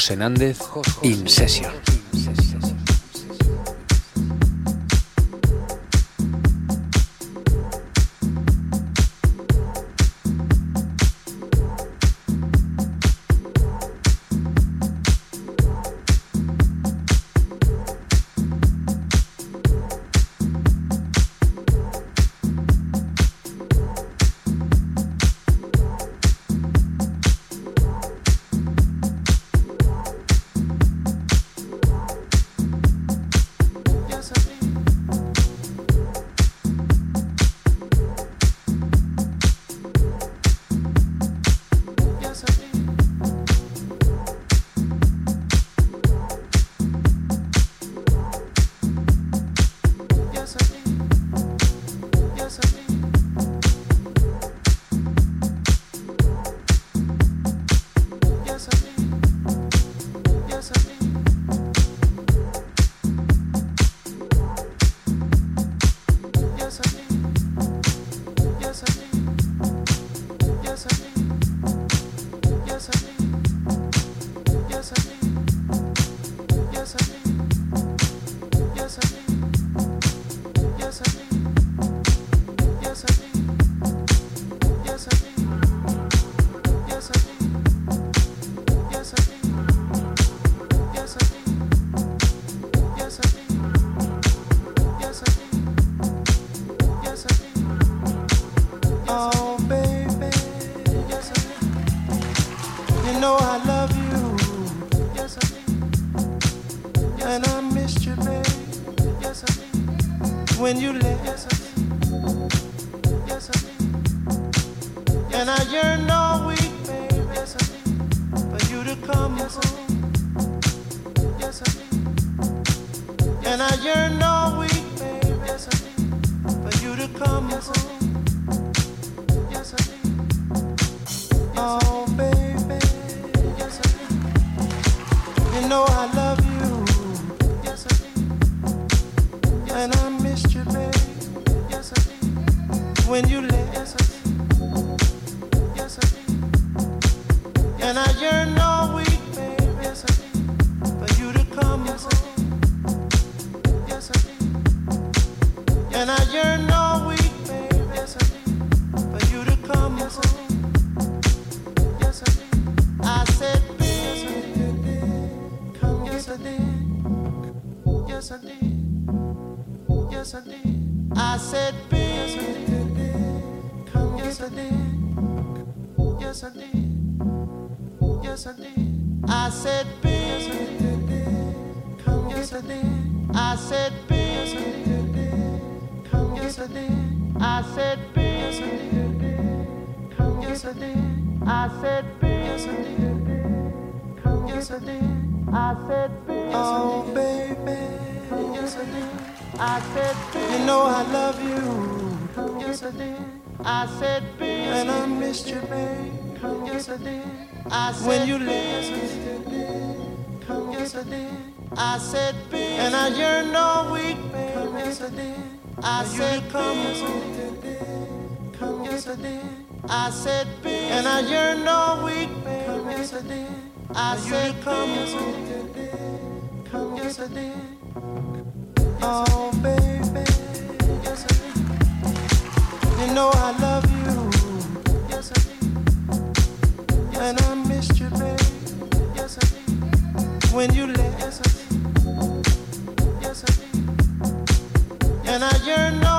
José In Session. and I yearn. said, babe. And I missed you, babe. Come yes, I did. I said, when you left. Yes, I did. Come yes, I did. I said, babe. And I yearned all week, babe. Come yes, I did. I said, come yes, I did. Come yes, I did. I said, babe. And I yearned all week, babe. Come yes, I did. I said, come yes, I did. Come yes, I did. Oh, babe. You know I love you. Yes, I do. And I missed you. Yes, I do. When you left. Yes, I do. Yes, I do. And I yearn.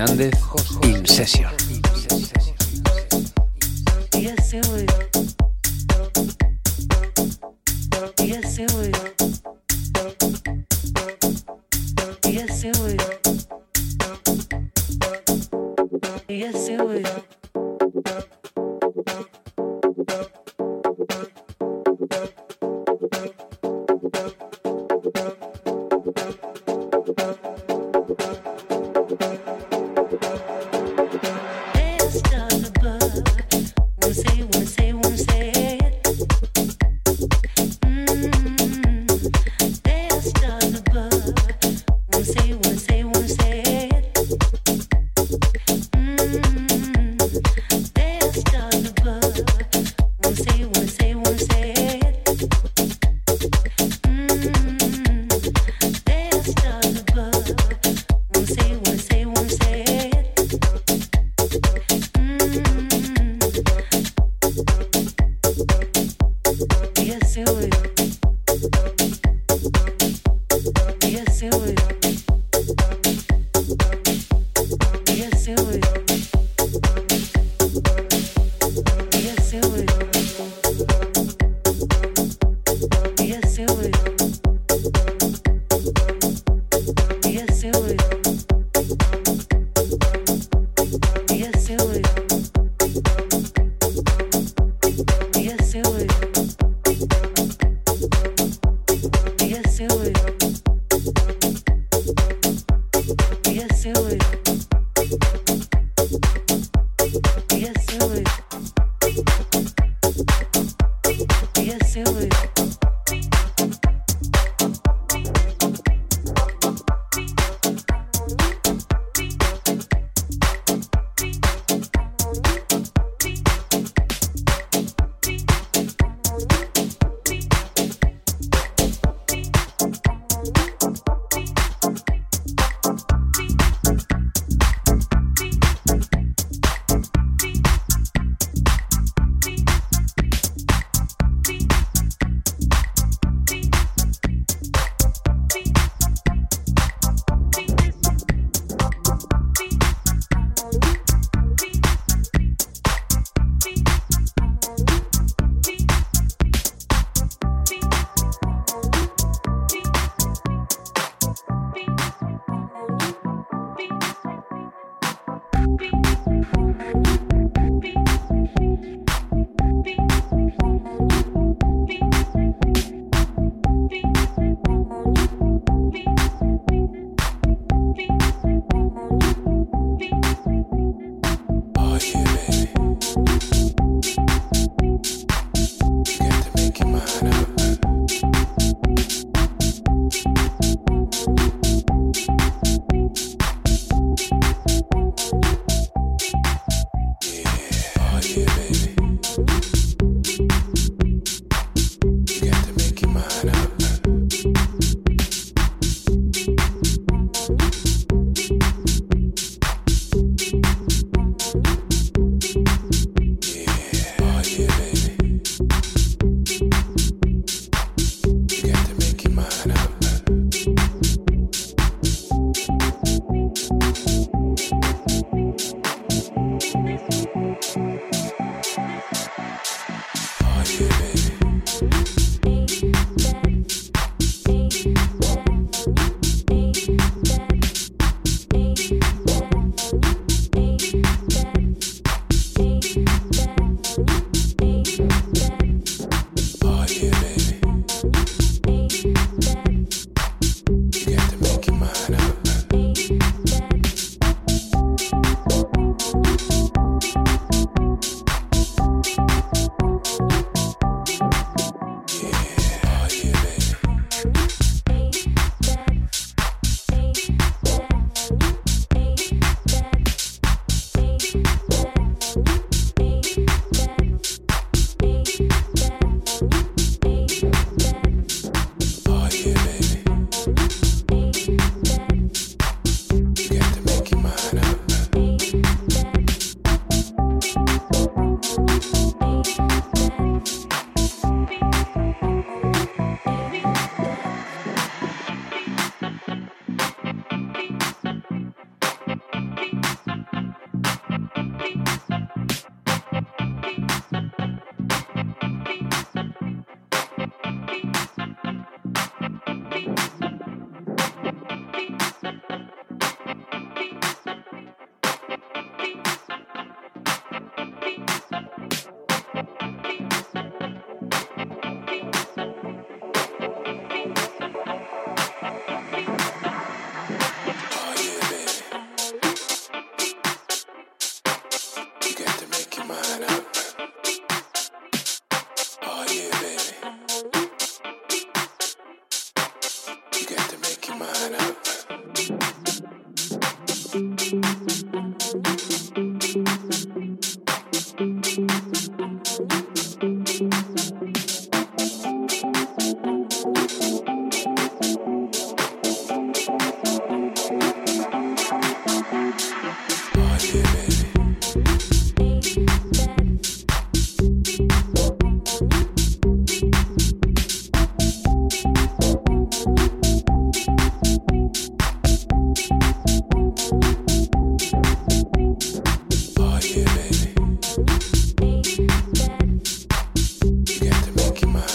Hernández.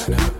Thank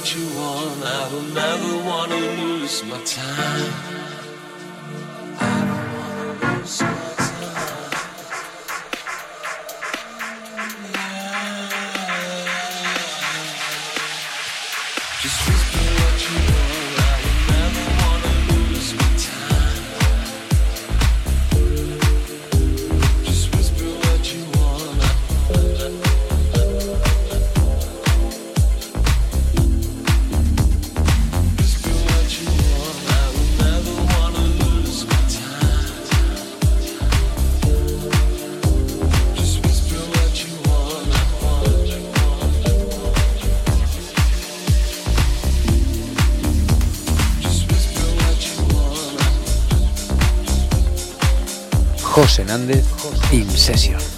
what you want. I will never wanna lose my time. José Nández, In Session.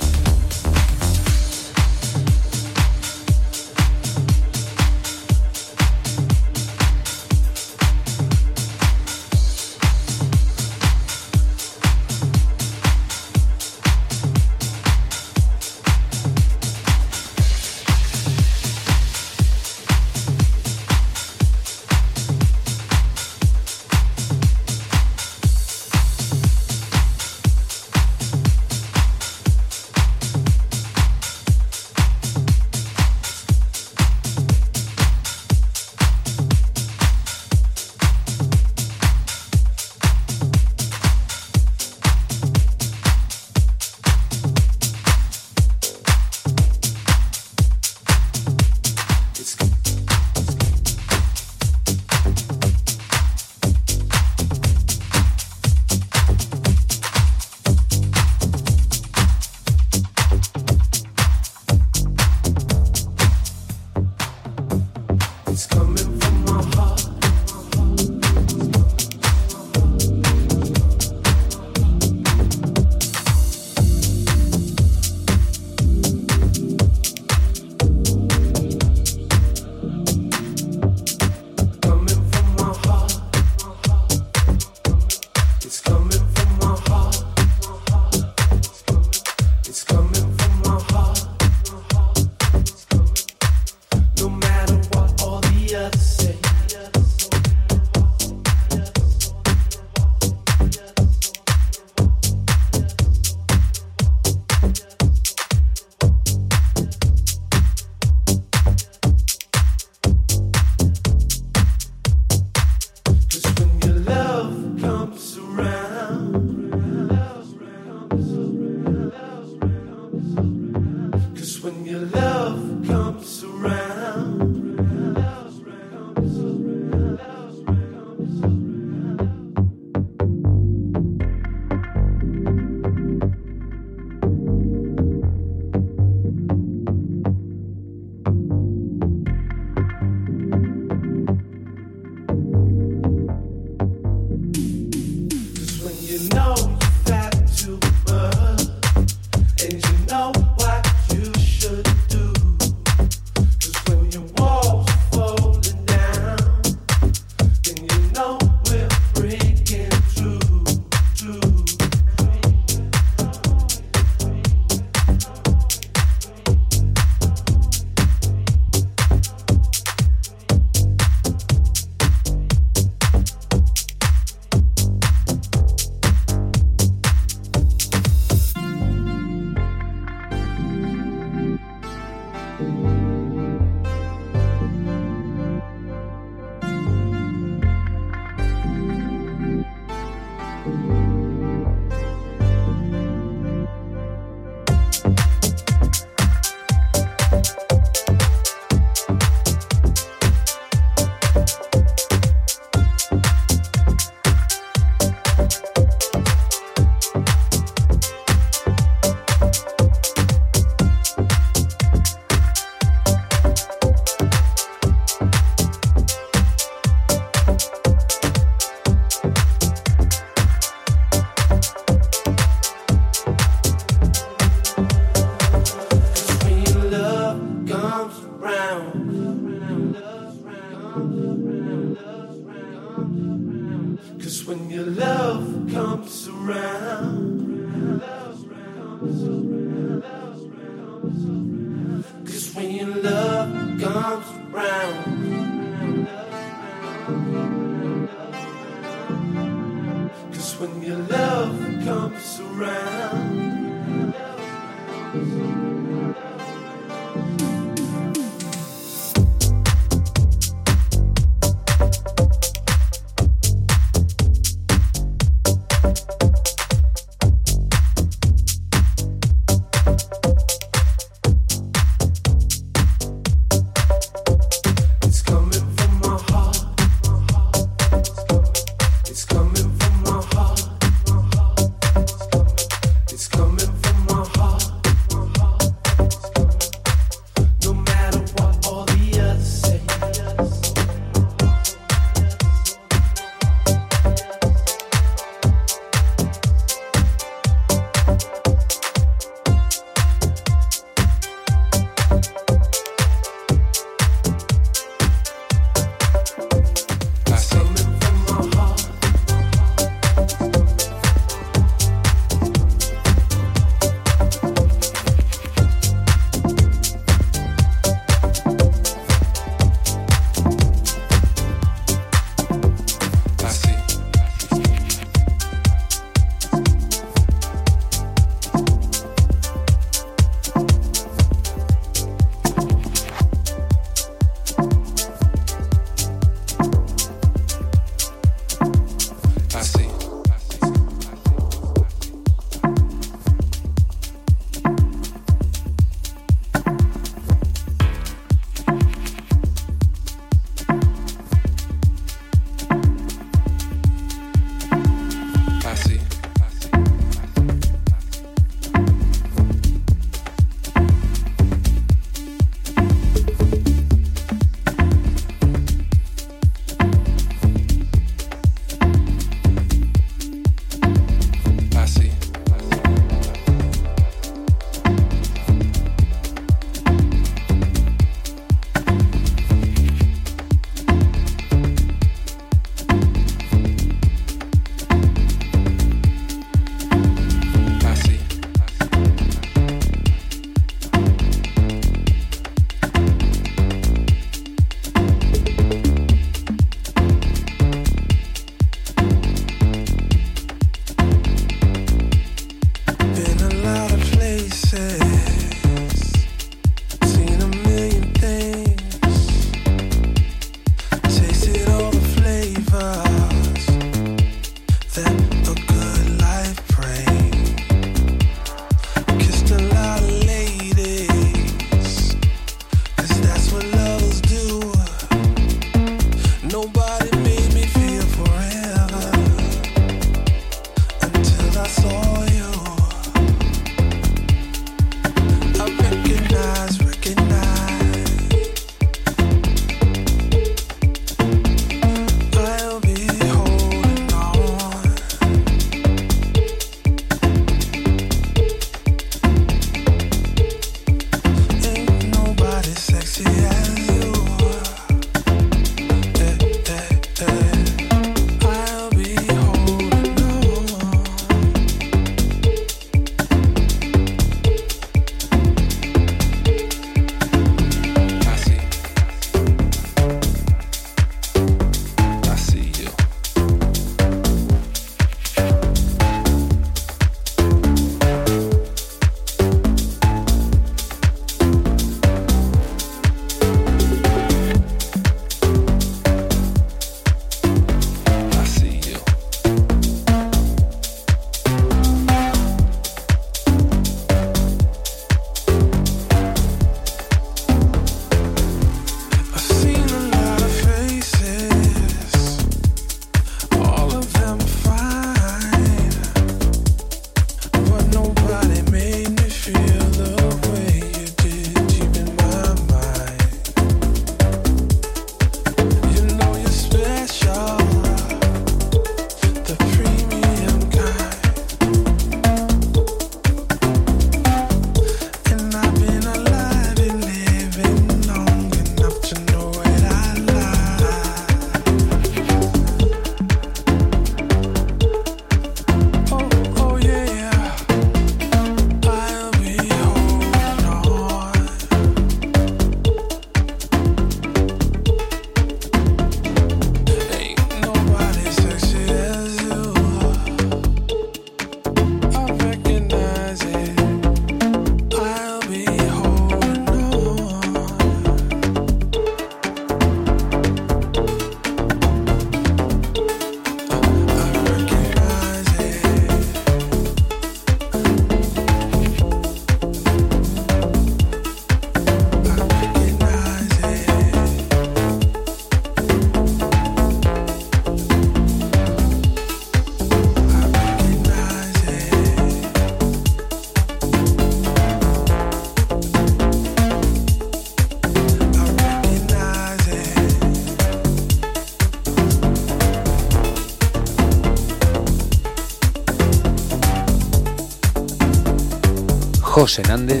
José Nández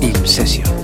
In Session.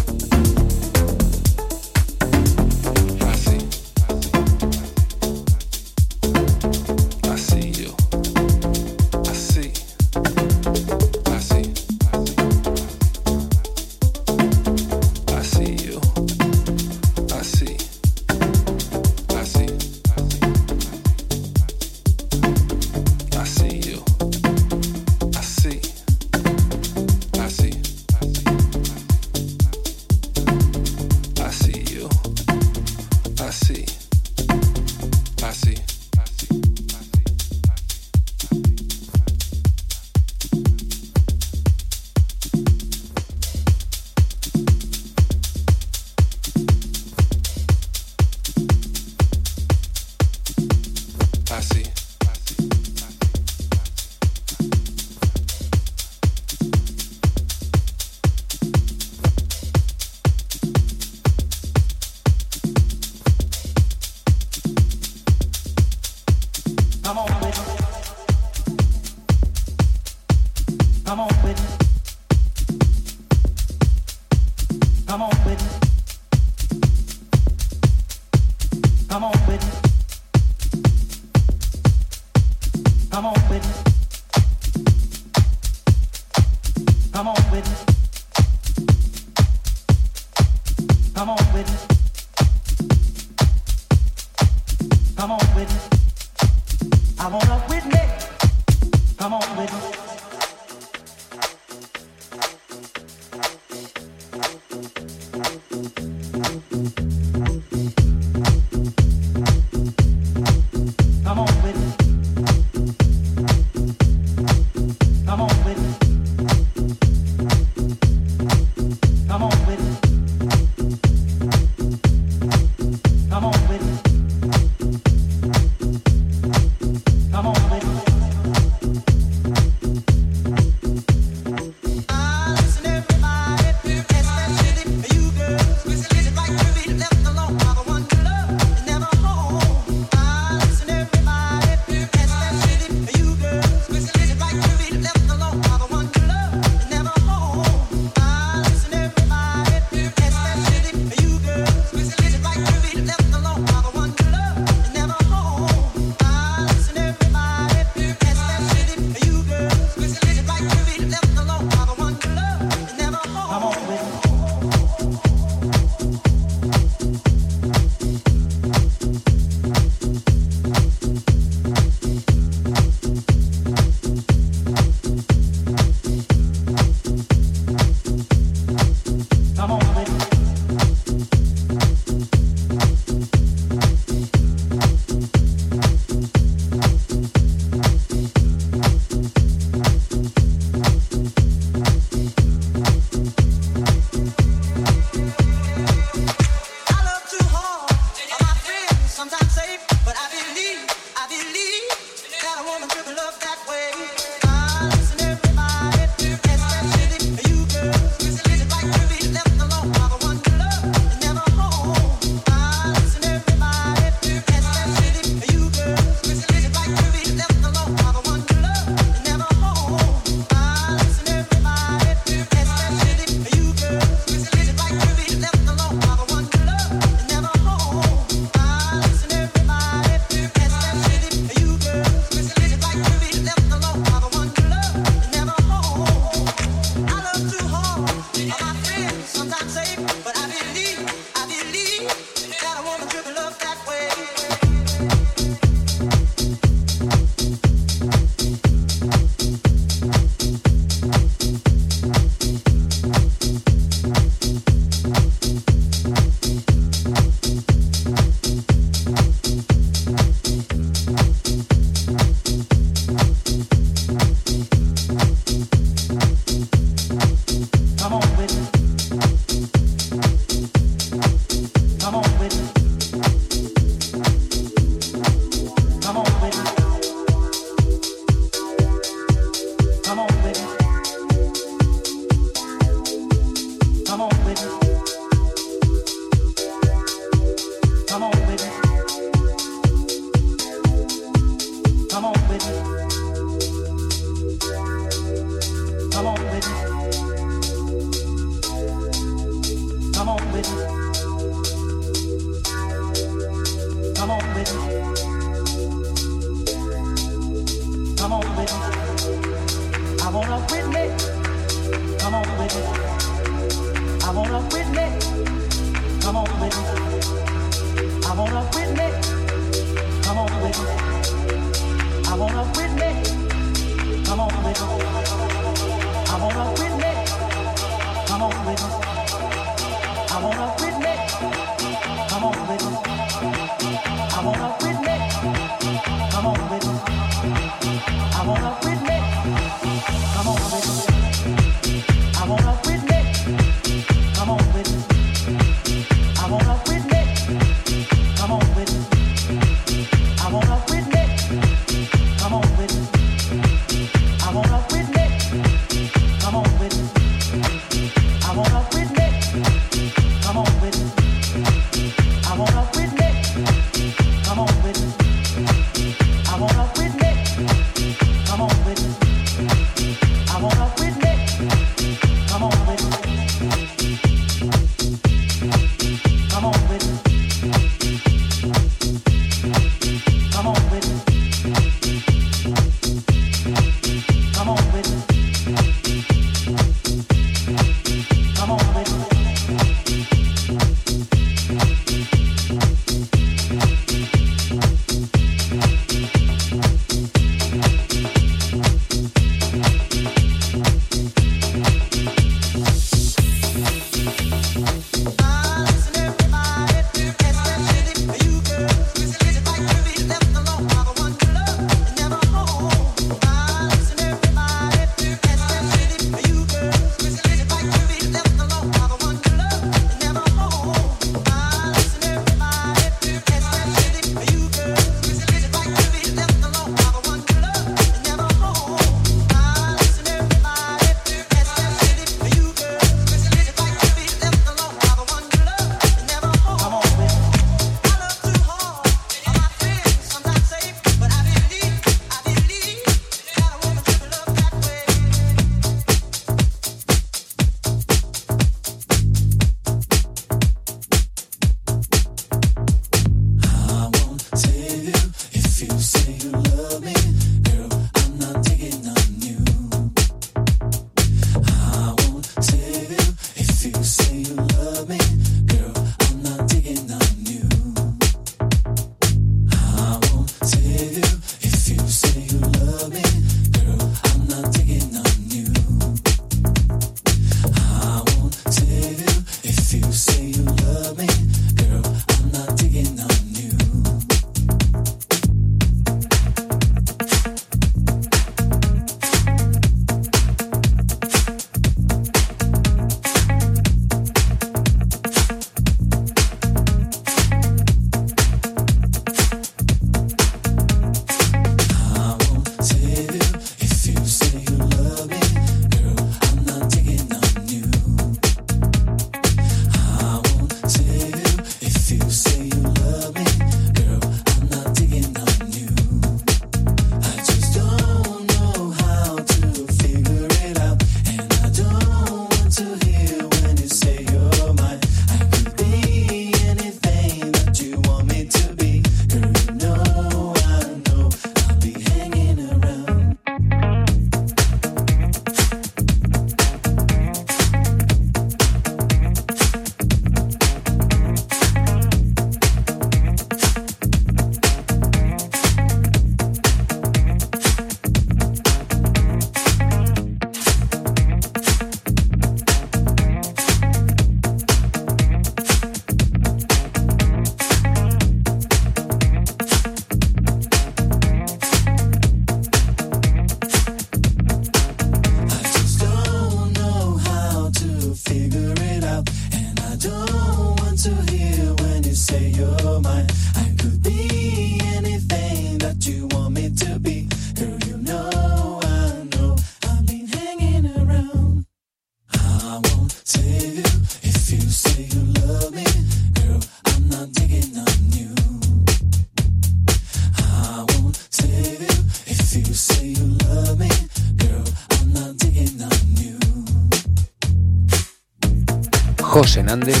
Fernández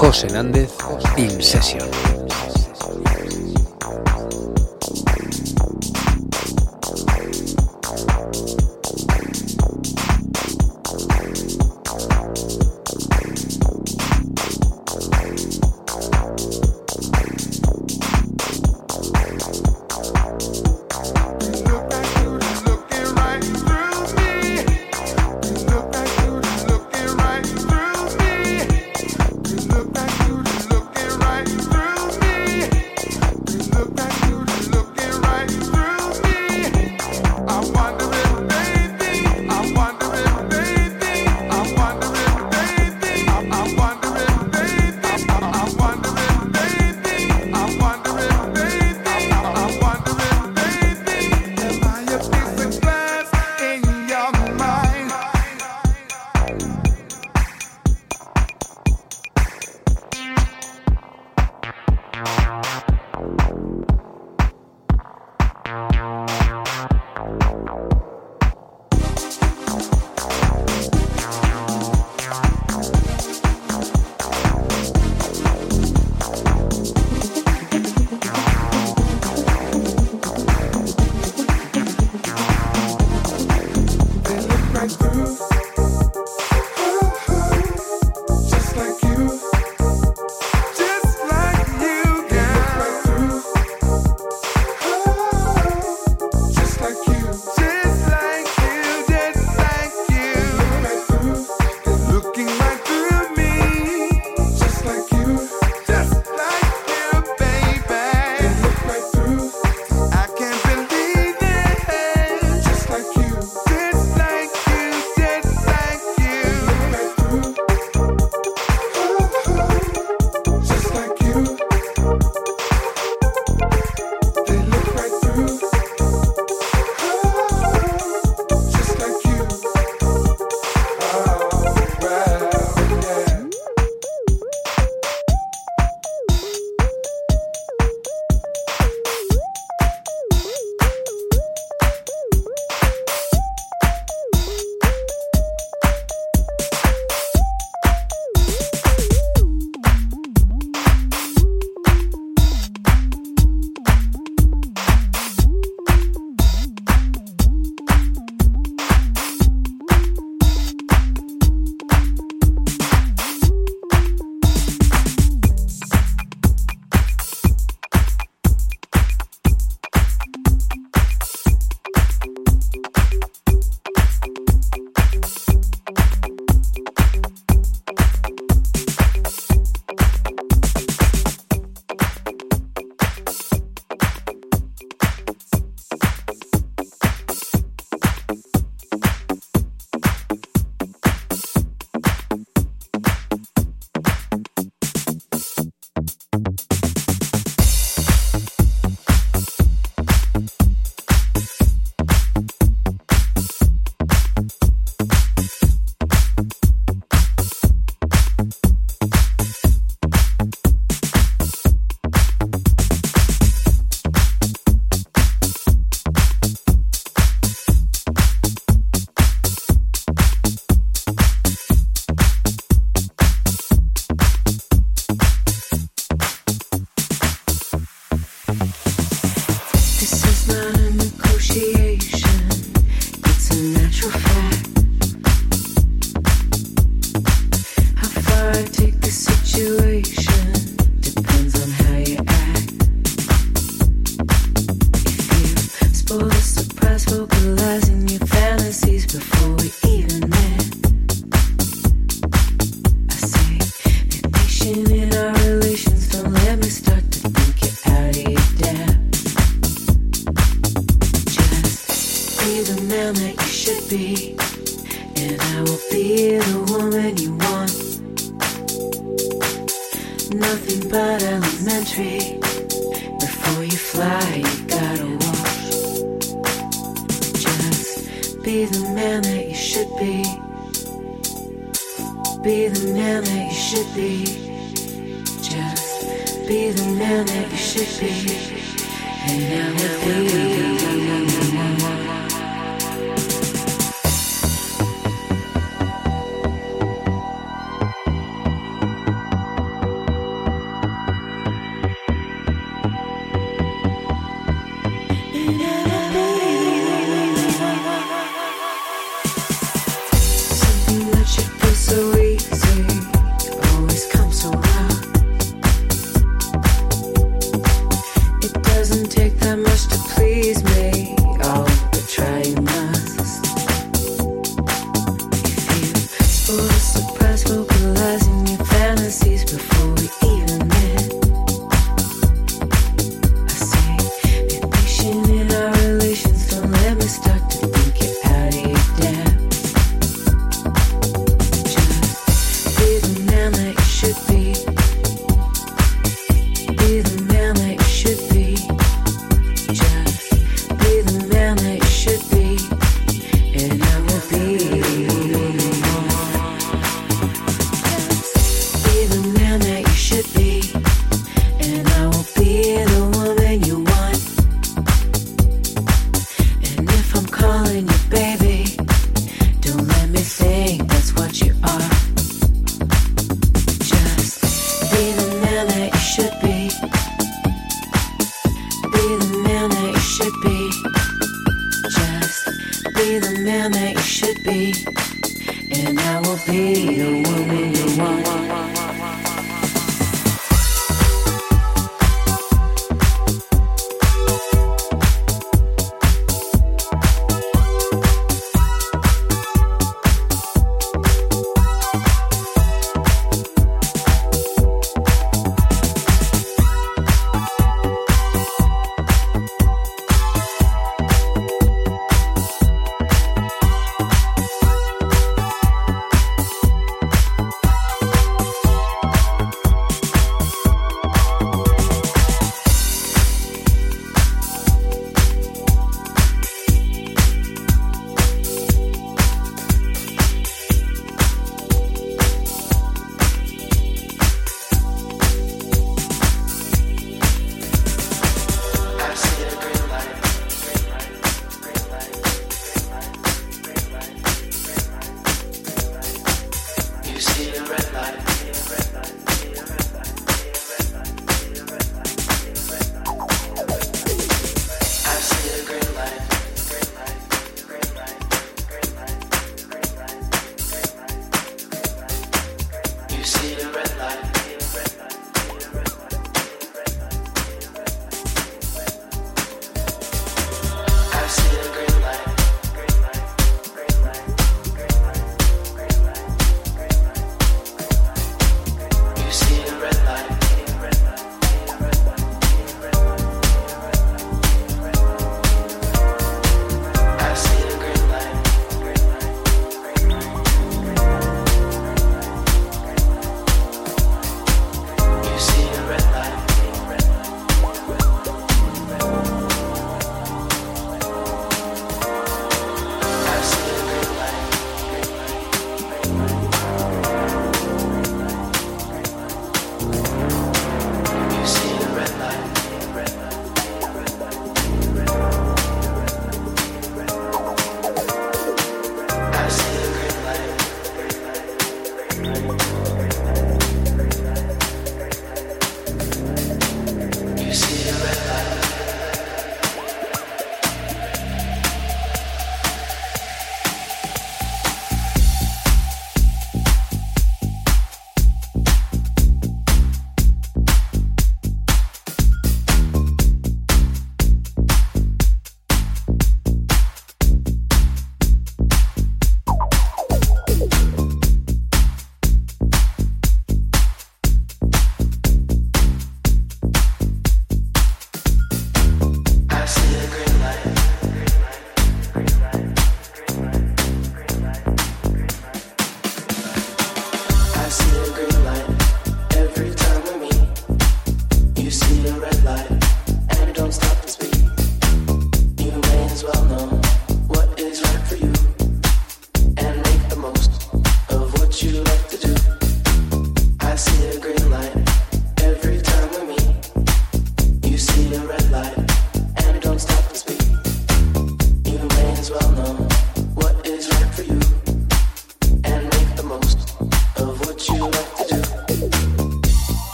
José Nández In Session.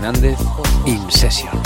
Fernández, In Session.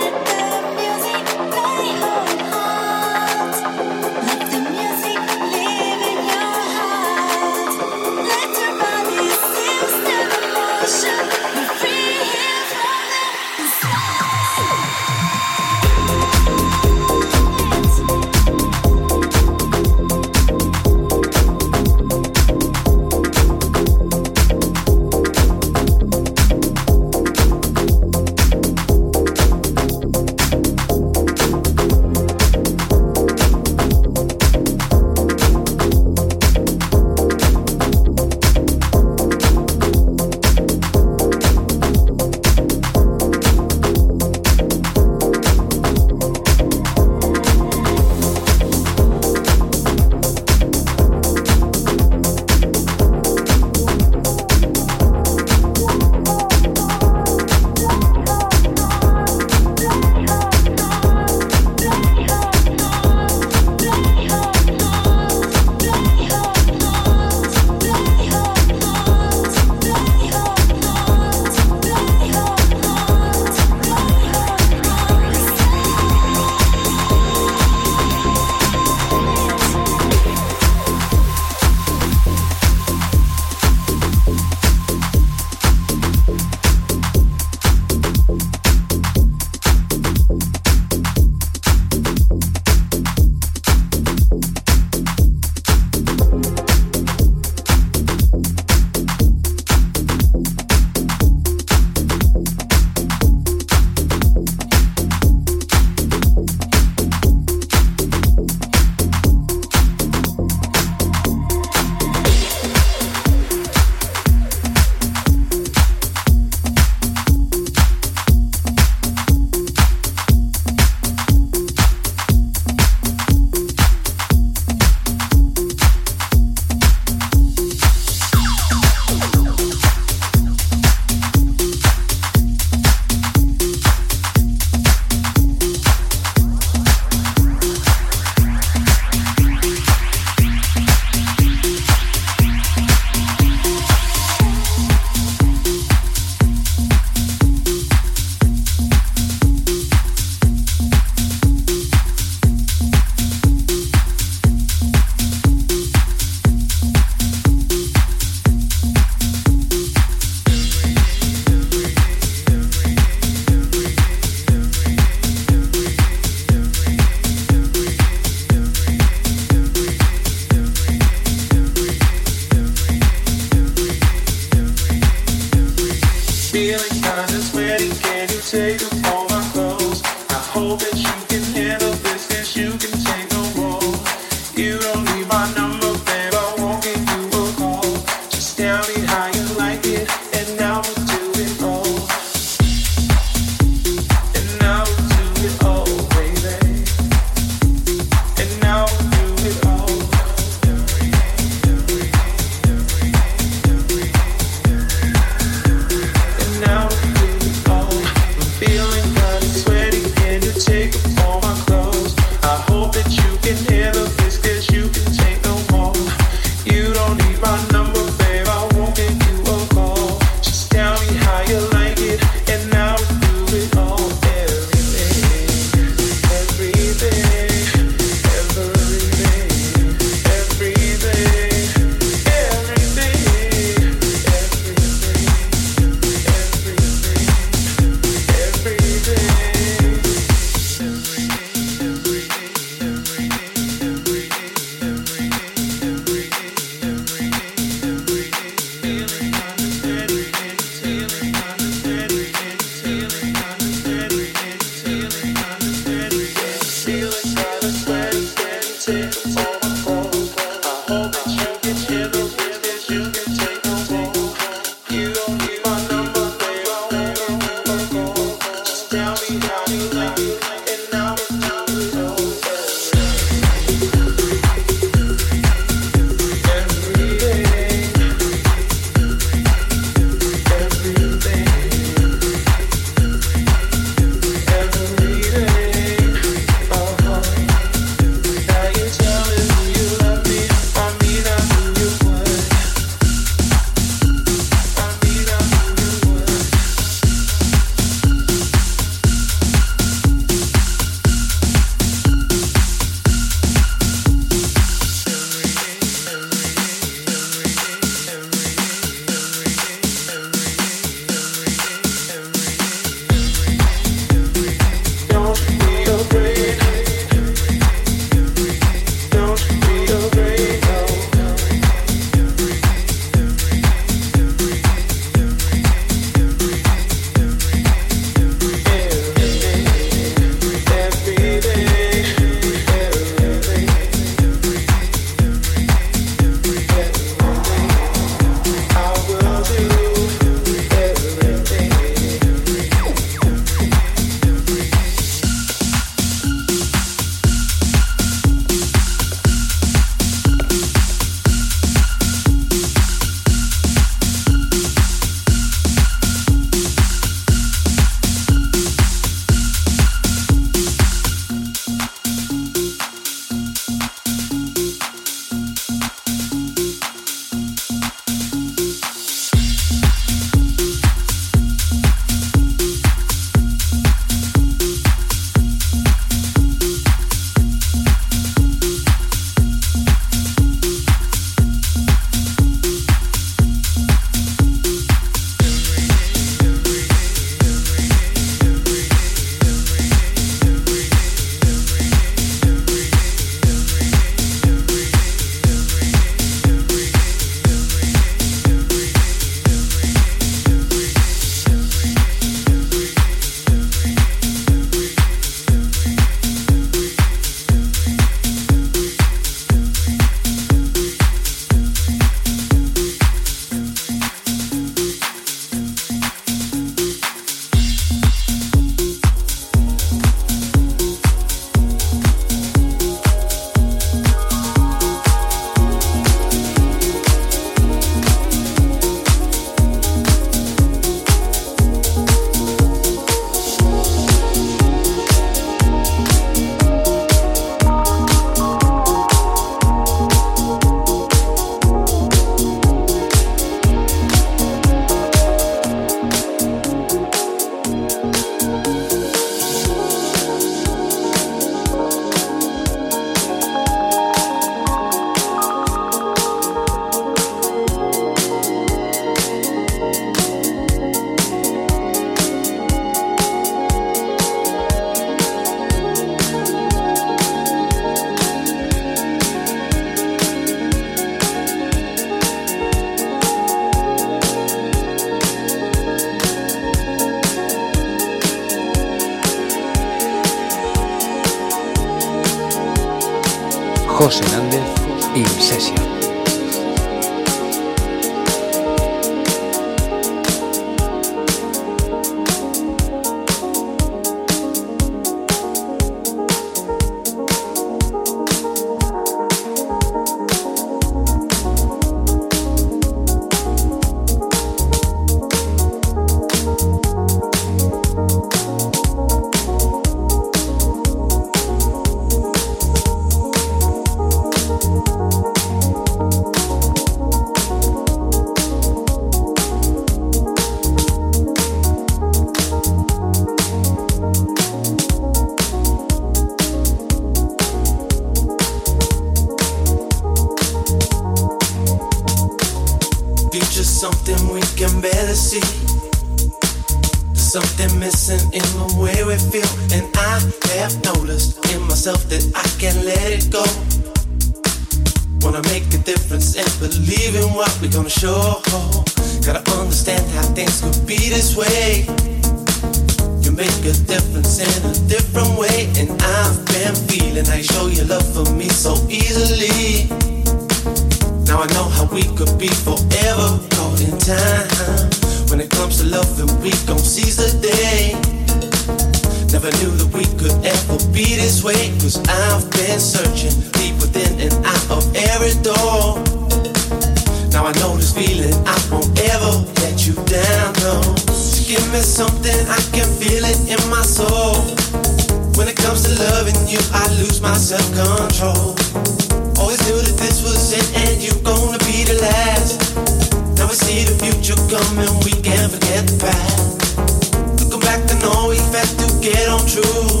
Back, I know we had to get on true.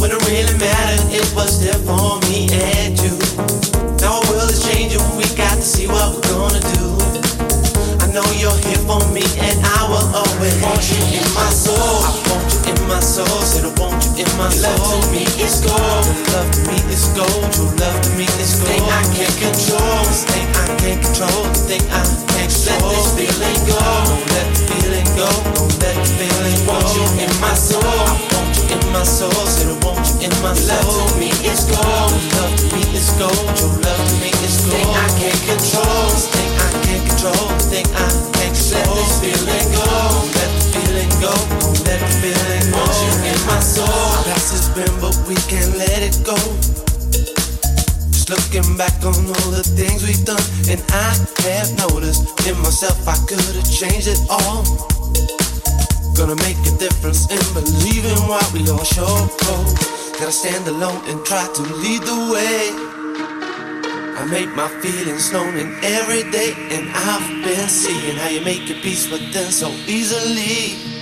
When it really mattered, it was there for me and you. Now our world is changing, we got to see what we're gonna do. I know you're here for me and I will always want you in my soul. I want you in my soul, said I want my soul. Love to me is gold, your love to me is gold, your love to me is gold. Thing I can't control, this thing I can't control, this thing I can't control. Let this feeling go, don't let the feeling go, don't let the feeling go. Want you in my soul, I want you in my soul, said I want you in my soul. Love to me is gold, your love to me is gold, your love to me is gold. Thing I can't control, this thing I can't control, this thing I can't control. Let this feeling go, go, the feeling go. Want you in my soul. Past has been, but we can't let it go. Just looking back on all the things we've done, and I have noticed in myself I could have changed it all. Gonna make a difference in believing what we all show. Gotta stand alone and try to lead the way. I make my feelings known in every day, and I've been seeing how you make your peace with them so easily.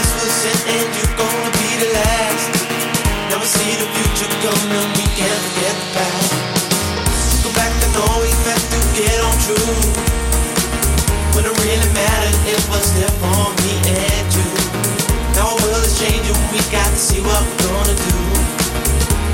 See what we're gonna do.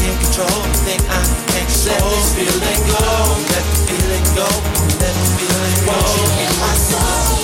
can't control this thing I can't control. Let this feeling go, let the feeling go, let the feeling go. In my soul.